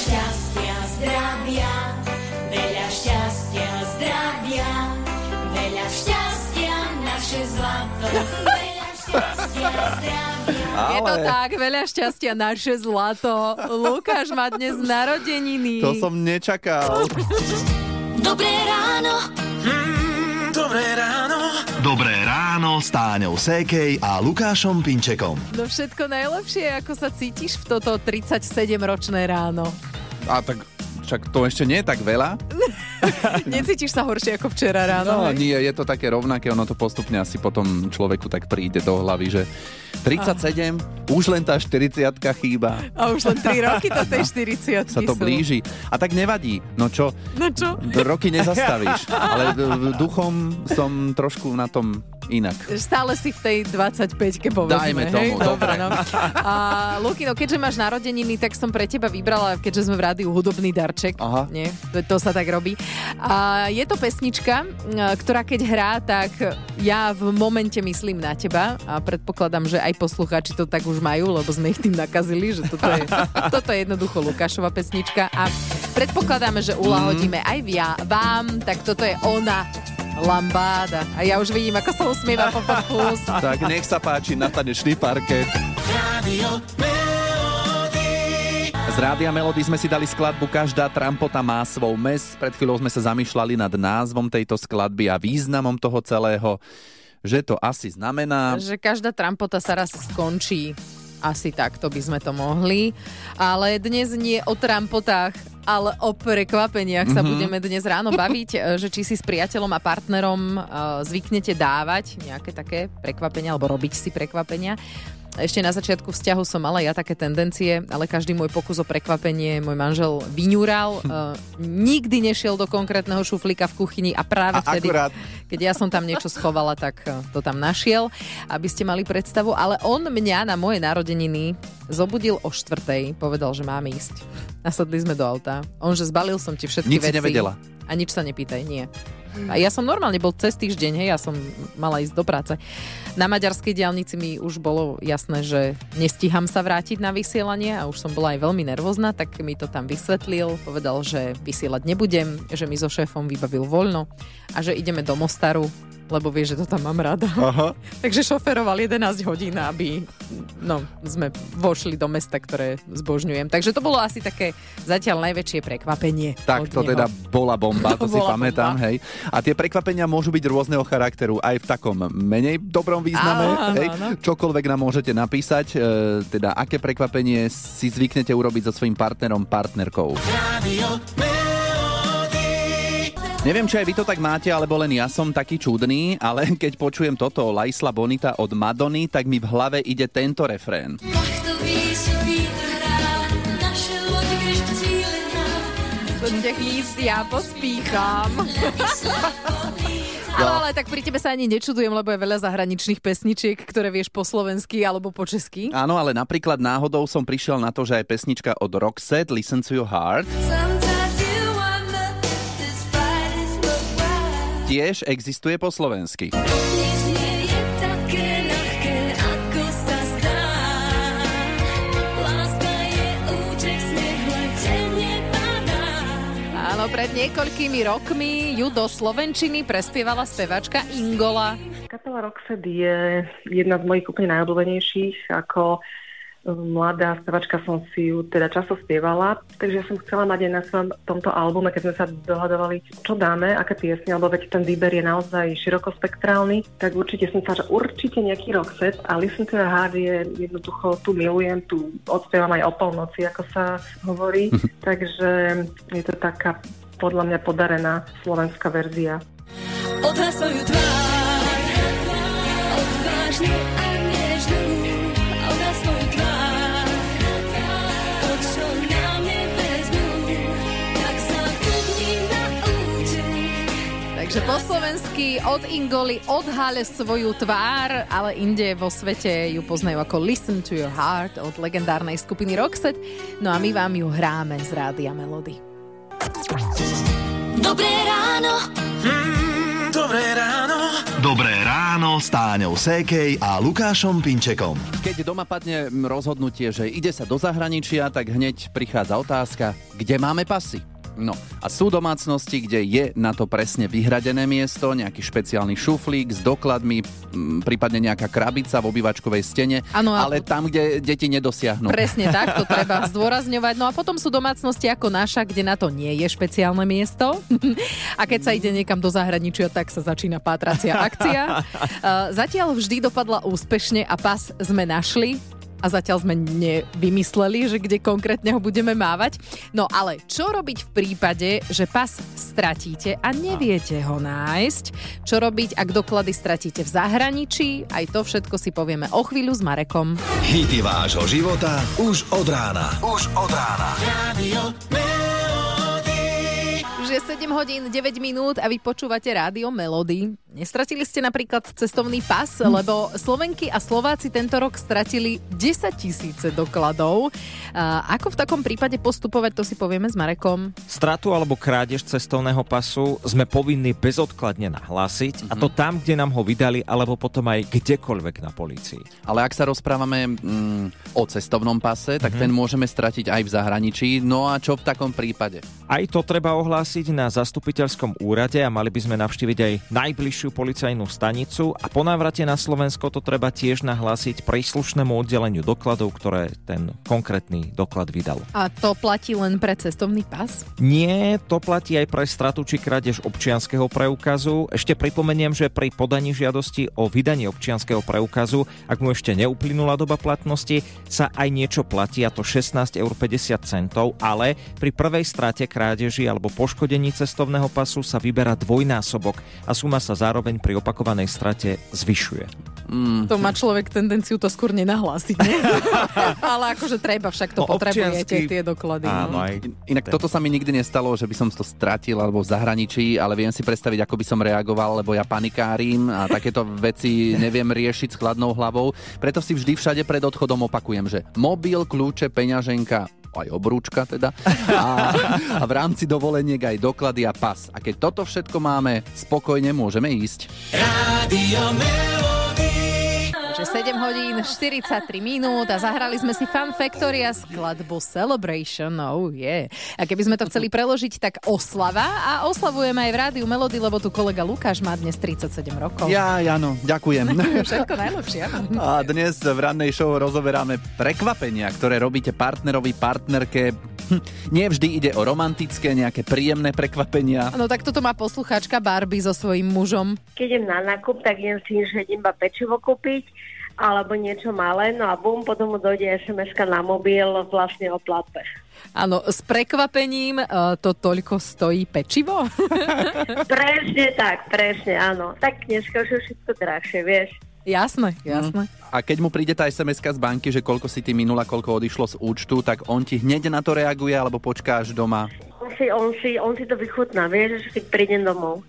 šťastia, zdravia, veľa šťastia, zdravia, veľa šťastia, naše zlato, veľa šťastia, zdravia. Ale... Je to tak, veľa šťastia, naše zlato. Lukáš má dnes narodeniny. To som nečakal. Dobré ráno. Dobré ráno. Dobré ráno s Táňou Sékej a Lukášom Pinčekom. No všetko najlepšie, ako sa cítiš v toto 37-ročné ráno. A tak však to ešte nie je tak veľa. Necítiš sa horšie ako včera ráno? No hej? nie, je to také rovnaké, ono to postupne asi potom človeku tak príde do hlavy, že 37, už len tá 40 chýba, A už len 3 roky do tej 40 sa to sú. blíži. A tak nevadí, no čo, No čo? roky nezastavíš, ale duchom som trošku na tom inak. Stále si v tej 25-ke povedzme. Dajme hej? tomu, Dobre, dobre. no. A Lukino, keďže máš narodeniny, tak som pre teba vybrala, keďže sme v rádiu hudobný darček. Aha. Nie, to, to sa tak robí. A je to pesnička, ktorá keď hrá, tak ja v momente myslím na teba a predpokladám, že aj poslucháči to tak už majú, lebo sme ich tým nakazili, že toto je, toto je jednoducho Lukášova pesnička a predpokladáme, že ulahodíme aj via, vám, tak toto je ona, Lambáda. A ja už vidím, ako sa usmieva po plus. Tak nech sa páči na tanečný parket. Melody. Z Rádia Melody sme si dali skladbu Každá trampota má svoj mes. Pred chvíľou sme sa zamýšľali nad názvom tejto skladby a významom toho celého, že to asi znamená... že každá trampota sa raz skončí. Asi takto by sme to mohli. Ale dnes nie o trampotách, ale o prekvapeniach sa budeme dnes ráno baviť, že či si s priateľom a partnerom e, zvyknete dávať nejaké také prekvapenia alebo robiť si prekvapenia. Ešte na začiatku vzťahu som mala ja také tendencie, ale každý môj pokus o prekvapenie môj manžel vyňúral. Uh, nikdy nešiel do konkrétneho šuflíka v kuchyni a práve A vtedy, akurát. keď ja som tam niečo schovala, tak uh, to tam našiel, aby ste mali predstavu. Ale on mňa na moje narodeniny zobudil o štvrtej, povedal, že máme ísť. Nasadli sme do auta. On, že zbalil som ti všetky Nič si veci. nevedela. A nič sa nepýtaj, nie. A ja som normálne bol cez týždeň, hej, ja som mala ísť do práce. Na maďarskej diálnici mi už bolo jasné, že nestíham sa vrátiť na vysielanie a už som bola aj veľmi nervózna, tak mi to tam vysvetlil, povedal, že vysielať nebudem, že mi so šéfom vybavil voľno a že ideme do Mostaru, lebo vie, že to tam mám rada. Aha. Takže šoferoval 11 hodín, aby no, sme vošli do mesta, ktoré zbožňujem. Takže to bolo asi také zatiaľ najväčšie prekvapenie. Tak to neho. teda bola bomba, to si Bola pamätám, bomba. hej. A tie prekvapenia môžu byť rôzneho charakteru, aj v takom menej dobrom význame, Áno, hej. áno. Čokoľvek nám môžete napísať, e, teda aké prekvapenie si zvyknete urobiť so svojím partnerom, partnerkou. Melody. Neviem, či aj vy to tak máte, alebo len ja som taký čudný, ale keď počujem toto Laisla Bonita od Madony, tak mi v hlave ide tento refrén. Do těch míst ja pospícham. Ale, ale tak pri tebe sa ani nečudujem, lebo je veľa zahraničných pesničiek, ktoré vieš po slovensky alebo po česky. Áno, ale napríklad náhodou som prišiel na to, že aj pesnička od Roxette, Listen to your heart, Sometimes tiež existuje po slovensky. Áno, pred niekoľkými rokmi ju do Slovenčiny prespievala spevačka Ingola. Kapela Roxette je jedna z mojich úplne najobľúbenejších. Ako mladá spevačka som si ju teda často spievala, takže ja som chcela mať aj na svojom tomto albume, keď sme sa dohadovali, čo dáme, aké piesne, lebo veď ten výber je naozaj širokospektrálny, tak určite som sa, že určite nejaký Roxette a Listen to your heart je jednoducho, tu milujem, tu odspievam aj o polnoci, ako sa hovorí, takže je to taká podľa mňa podarená slovenská verzia. Odhľad svoju tvár, odvážnu Takže po slovensky od Ingoly odhale svoju tvár, ale inde vo svete ju poznajú ako Listen to your heart od legendárnej skupiny Roxette. No a my vám ju hráme z Rádia Melody. Dobré ráno. Mm, dobré ráno. Dobré ráno s Táňou Sékej a Lukášom Pinčekom. Keď doma padne rozhodnutie, že ide sa do zahraničia, tak hneď prichádza otázka, kde máme pasy? No a sú domácnosti, kde je na to presne vyhradené miesto, nejaký špeciálny šuflík s dokladmi, m, prípadne nejaká krabica v obývačkovej stene, Áno, a- ale tam, kde deti nedosiahnu. Presne tak, to treba zdôrazňovať. No a potom sú domácnosti ako naša, kde na to nie je špeciálne miesto. A keď sa ide niekam do zahraničia, tak sa začína pátracia akcia. Uh, Zatiaľ vždy dopadla úspešne a pas sme našli. A zatiaľ sme nevymysleli, že kde konkrétne ho budeme mávať. No ale čo robiť v prípade, že pas stratíte a neviete ho nájsť? Čo robiť, ak doklady stratíte v zahraničí? Aj to všetko si povieme o chvíľu s Marekom. Hity vášho života už od rána. Už od rána. Radio. Už je 7 hodín 9 minút a vy počúvate rádio Melody. Nestratili ste napríklad cestovný pas, lebo Slovenky a Slováci tento rok stratili 10 tisíce dokladov. A ako v takom prípade postupovať, to si povieme s Marekom. Stratu alebo krádež cestovného pasu sme povinní bezodkladne nahlásiť a to tam, kde nám ho vydali, alebo potom aj kdekoľvek na polícii. Ale ak sa rozprávame mm, o cestovnom pase, tak ten môžeme stratiť aj v zahraničí. No a čo v takom prípade? Aj to treba ohlásiť na zastupiteľskom úrade a mali by sme navštíviť aj najbližšiu policajnú stanicu a po návrate na Slovensko to treba tiež nahlásiť príslušnému oddeleniu dokladov, ktoré ten konkrétny doklad vydalo. A to platí len pre cestovný pas? Nie, to platí aj pre stratu či krádež občianského preukazu. Ešte pripomeniem, že pri podaní žiadosti o vydanie občianského preukazu, ak mu ešte neuplynula doba platnosti, sa aj niečo platí, a to 16,50 eur, ale pri prvej strate krádeži alebo poškodení cestovného pasu sa vyberá dvojnásobok a suma sa zároveň pri opakovanej strate zvyšuje. To má človek tendenciu to skôr nenahlásiť, nie? Ale akože treba, však to No, potrebujete, občiansky- tie doklady. Áno, no. aj Inak toto sa mi nikdy nestalo, že by som to stratil alebo v zahraničí, ale viem si predstaviť, ako by som reagoval, lebo ja panikárim a takéto veci neviem riešiť s chladnou hlavou. Preto si vždy všade pred odchodom opakujem, že mobil, kľúče, peňaženka, aj obrúčka teda. A, a v rámci dovoleniek aj doklady a pas. A keď toto všetko máme, spokojne môžeme ísť. Radio Melody. Takže 7 hodín 43 minút a zahrali sme si Fun Factory a skladbu Celebration. Oh yeah. A keby sme to chceli preložiť, tak oslava. A oslavujeme aj v rádiu Melody, lebo tu kolega Lukáš má dnes 37 rokov. Ja, Jano, ďakujem. Všetko najlepšie. áno. A dnes v rannej show rozoberáme prekvapenia, ktoré robíte partnerovi, partnerke. Hm, Nie vždy ide o romantické, nejaké príjemné prekvapenia. No tak toto má poslucháčka Barbie so svojím mužom. keď idem na nákup, tak idem s tým, že iba pečivo kúpiť alebo niečo malé, no a bum, potom mu dojde sms na mobil vlastne o platbe. Áno, s prekvapením e, to toľko stojí pečivo. Presne tak, presne, áno. Tak dneska už je všetko drahšie, vieš. jasné, jasné. A keď mu príde tá sms z banky, že koľko si ty minula, koľko odišlo z účtu, tak on ti hneď na to reaguje, alebo počká až doma. On si, on si, on si to vychutná, vieš, že si prídem domov.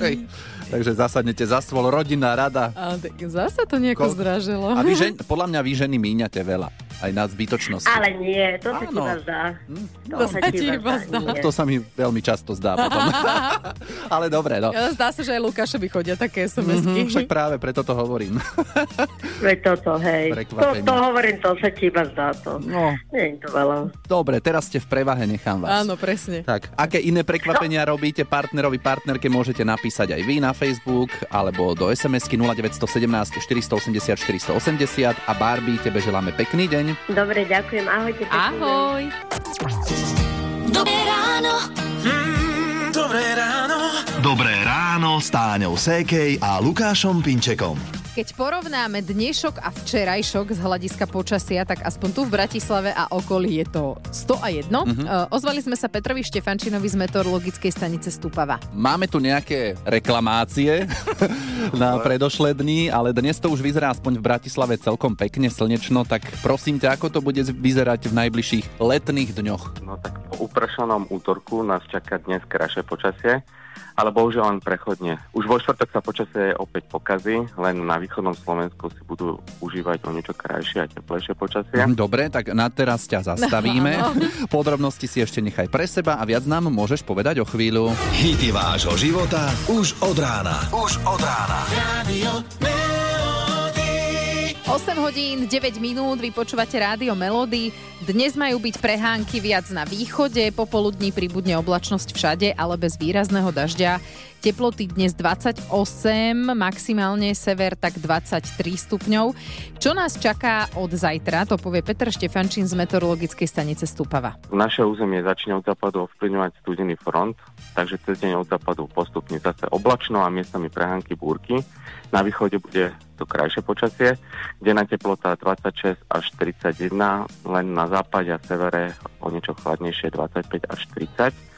Hej. Takže zasadnete za stôl, rodinná rada. A tak zasa to nejako Ko- zdražilo. A vy žen, podľa mňa vy ženy míňate veľa. Aj na zbytočnosti. Ale nie, to sa ti Áno. iba zdá. To, To sa ti iba zdá. nie. To sa mi veľmi často zdá potom. Ale dobre, no. Ja, zdá sa, že aj Lukášovi chodia také SMS-ky. Mhm, však práve preto to hovorím. Veď toto, hej. To, to hovorím, to sa ti iba zdá to. No, Nie je to veľa. dobre, teraz ste v prevahe, nechám vás. Áno, presne. Tak, aké iné prekvapenia robíte partnerovi, partnerke, môžete napísať aj vy na Facebook alebo do SMS-ky 0917 480 480 a Barbie, tebe želáme pekný deň. Dobre, ďakujem, ahojte. deň. Ahoj. Dobré ráno. Mm, dobré ráno. Dobré ráno s Táňou Sékej a Lukášom Pinčekom. Keď porovnáme dnešok a včerajšok z hľadiska počasia, tak aspoň tu v Bratislave a okolí je to 100 a 1. Uh-huh. Ozvali sme sa Petrovi Štefančinovi z meteorologickej stanice Stupava. Máme tu nejaké reklamácie na predošlé dni, ale dnes to už vyzerá aspoň v Bratislave celkom pekne, slnečno, tak prosím ťa, ako to bude vyzerať v najbližších letných dňoch? No tak Po upršanom útorku nás čaká dnes krajšie počasie, ale bohužiaľ len prechodne. Už vo štvrtok sa počasie opäť pokazí, len na východnom Slovensku si budú užívať o niečo krajšie a teplejšie počasie. Mhm, Dobre, tak na teraz ťa zastavíme. Podrobnosti si ešte nechaj pre seba a viac nám môžeš povedať o chvíľu. Hity vášho života už od rána. Už od rána. Radio. 8 hodín, 9 minút, vy počúvate rádio Melody. Dnes majú byť prehánky viac na východe, popoludní pribudne oblačnosť všade, ale bez výrazného dažďa. Teploty dnes 28, maximálne sever tak 23 stupňov. Čo nás čaká od zajtra, to povie Petr Štefančín z meteorologickej stanice Stupava. Naše územie začne od západu ovplyvňovať studený front, takže cez deň od západu postupne zase oblačno a miestami prehánky búrky. Na východe bude to krajšie počasie, na teplota 26 až 31, len na západe a severe o niečo chladnejšie 25 až 30.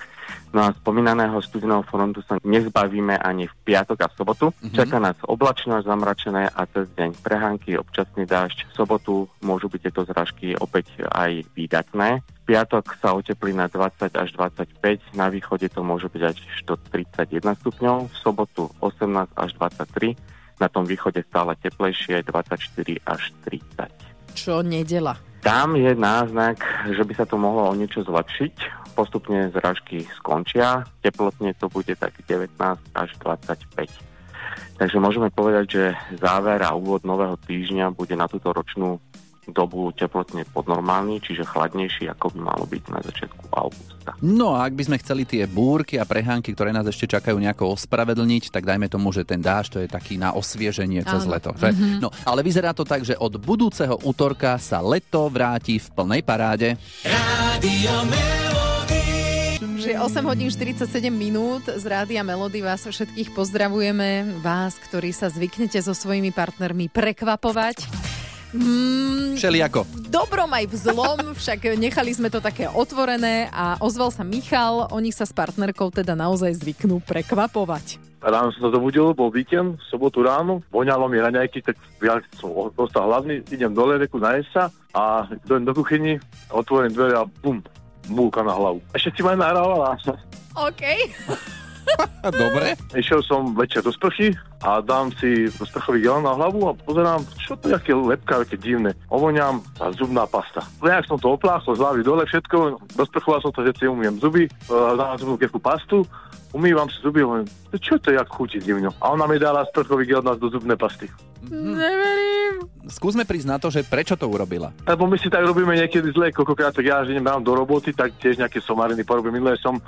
No a spomínaného studeného frontu sa nezbavíme ani v piatok a v sobotu. Mm-hmm. Čaká nás oblačno až zamračené a cez deň prehánky, občasný dážď. V sobotu môžu byť tieto zrážky opäť aj výdatné. V piatok sa oteplí na 20 až 25, na východe to môže byť až do 31 stupňov, v sobotu 18 až 23, na tom východe stále teplejšie 24 až 30. Čo nedela? Tam je náznak, že by sa to mohlo o niečo zlepšiť. Postupne zrážky skončia, teplotne to bude tak 19 až 25. Takže môžeme povedať, že záver a úvod nového týždňa bude na túto ročnú dobu teplotne podnormálny, čiže chladnejší, ako by malo byť na začiatku augusta. No a ak by sme chceli tie búrky a prehánky, ktoré nás ešte čakajú nejako ospravedlniť, tak dajme tomu, že ten dáž to je taký na osvieženie cez Áno. leto. Že? Mhm. No, ale vyzerá to tak, že od budúceho útorka sa leto vráti v plnej paráde. Radio. Že 8 hodín 47 minút z Rádia Melody vás všetkých pozdravujeme. Vás, ktorí sa zvyknete so svojimi partnermi prekvapovať. Mm, Všelijako. v dobrom aj v zlom, však nechali sme to také otvorené a ozval sa Michal, oni sa s partnerkou teda naozaj zvyknú prekvapovať. Ráno som sa zobudil, bol víkend, v sobotu ráno, voňalo mi raňajky, tak ja som ostal hlavný, idem dole reku najesť sa a dojdem do kuchyni, otvorím dvere a bum, múka na hlavu. Ešte si ma nahrávala. OK. Dobre. Išiel som večer do sprchy a dám si sprchový gel na hlavu a pozerám, čo to je aké lepka, aké divné. Ovoňam a zubná pasta. Nejak som to opláchol z hlavy dole všetko, rozprchoval som to, že si umiem zuby, e, dám zubnú kevku pastu, umývam si zuby, hovorím, čo to je, jak chutí divňo. A ona mi dala sprchový gel na do zubnej pasty. Neverím. Skúsme prísť na to, že prečo to urobila. Lebo my si tak robíme niekedy zle, koľkokrát tak ja, že idem ráno do roboty, tak tiež nejaké somariny porobím. Minulé som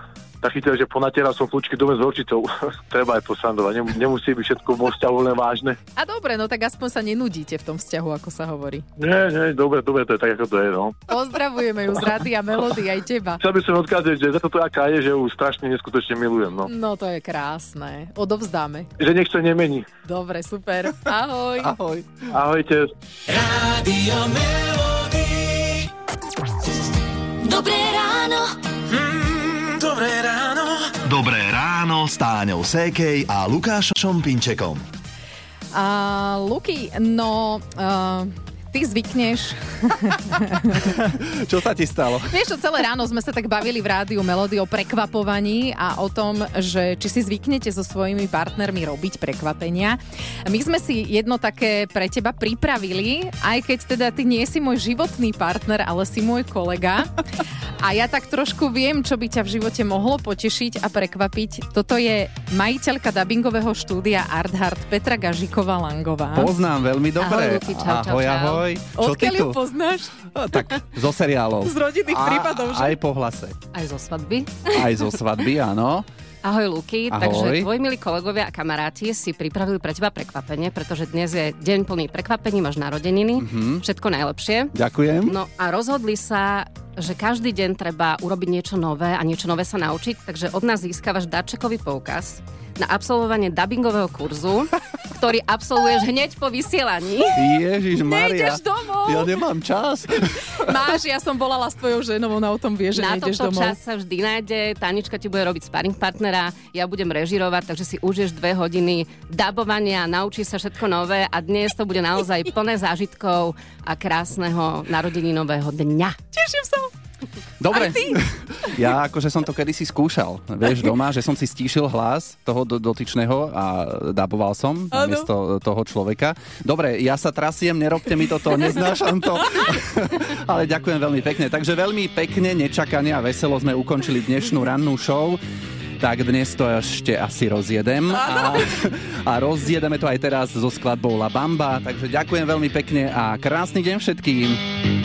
tak chytil, že ponatieral som kľúčky dome s horčicou. Treba aj posandovať, Nem, nemusí byť všetko vo vzťahu len vážne. A dobre, no tak aspoň sa nenudíte v tom vzťahu, ako sa hovorí. Nie, nie, dobre, dobre, to je tak, ako to je, no. Pozdravujeme ju z Rádia Melody aj teba. Chcel by som odkázať, že za toto aká je, že ju strašne neskutočne milujem, no. No to je krásne. Odovzdáme. Že nech to nemení. Dobre, super. Ahoj. Ahoj. Ahojte. Radio Melody. Dobré ráno. Ráno s Táňou Sékej a Lukášom Pinčekom. A Luky, no... Uh, ty zvykneš Čo sa ti stalo? Vieš čo, celé ráno sme sa tak bavili v rádiu Melody o prekvapovaní a o tom, že či si zvyknete so svojimi partnermi robiť prekvapenia. My sme si jedno také pre teba pripravili, aj keď teda ty nie si môj životný partner, ale si môj kolega. A ja tak trošku viem, čo by ťa v živote mohlo potešiť a prekvapiť. Toto je majiteľka dubbingového štúdia Arthart Petra Gažiková-Langová. Poznám veľmi dobre. Ahoj, Luky, čau, čau, ahoj, čau. Ahoj. Čo Odkiaľ ju tu? poznáš? A, tak zo seriálov. Z rodinných A- prípadov, že? Aj po hlase. Aj zo svadby. Aj zo svadby, áno. Ahoj Luky, Ahoj. takže tvoji milí kolegovia a kamaráti si pripravili pre teba prekvapenie, pretože dnes je deň plný prekvapení, máš narodeniny, Mhm. všetko najlepšie. Ďakujem. No a rozhodli sa, že každý deň treba urobiť niečo nové a niečo nové sa naučiť, takže od nás získavaš darčekový poukaz na absolvovanie dubbingového kurzu, ktorý absolvuješ hneď po vysielaní. Ježiš Maria. Nejdeš domov. Ja nemám čas. Máš, ja som volala s tvojou ženou, ona o tom vie, že Na nejdeš tomto domov. čas sa vždy nájde, Tanička ti bude robiť sparring partnera, ja budem režirovať, takže si užiješ dve hodiny dabovania, naučíš sa všetko nové a dnes to bude naozaj plné zážitkov a krásneho narodeninového dňa. Teším sa. Dobre. Ja akože som to kedysi skúšal, vieš, doma, že som si stíšil hlas toho do, dotyčného a daboval som namiesto toho človeka. Dobre, ja sa trasiem, nerobte mi toto, neznášam to. Ale ďakujem veľmi pekne. Takže veľmi pekne, nečakane a veselo sme ukončili dnešnú rannú show tak dnes to ešte asi rozjedem. A, a rozjedeme to aj teraz so skladbou La Bamba. Takže ďakujem veľmi pekne a krásny deň všetkým.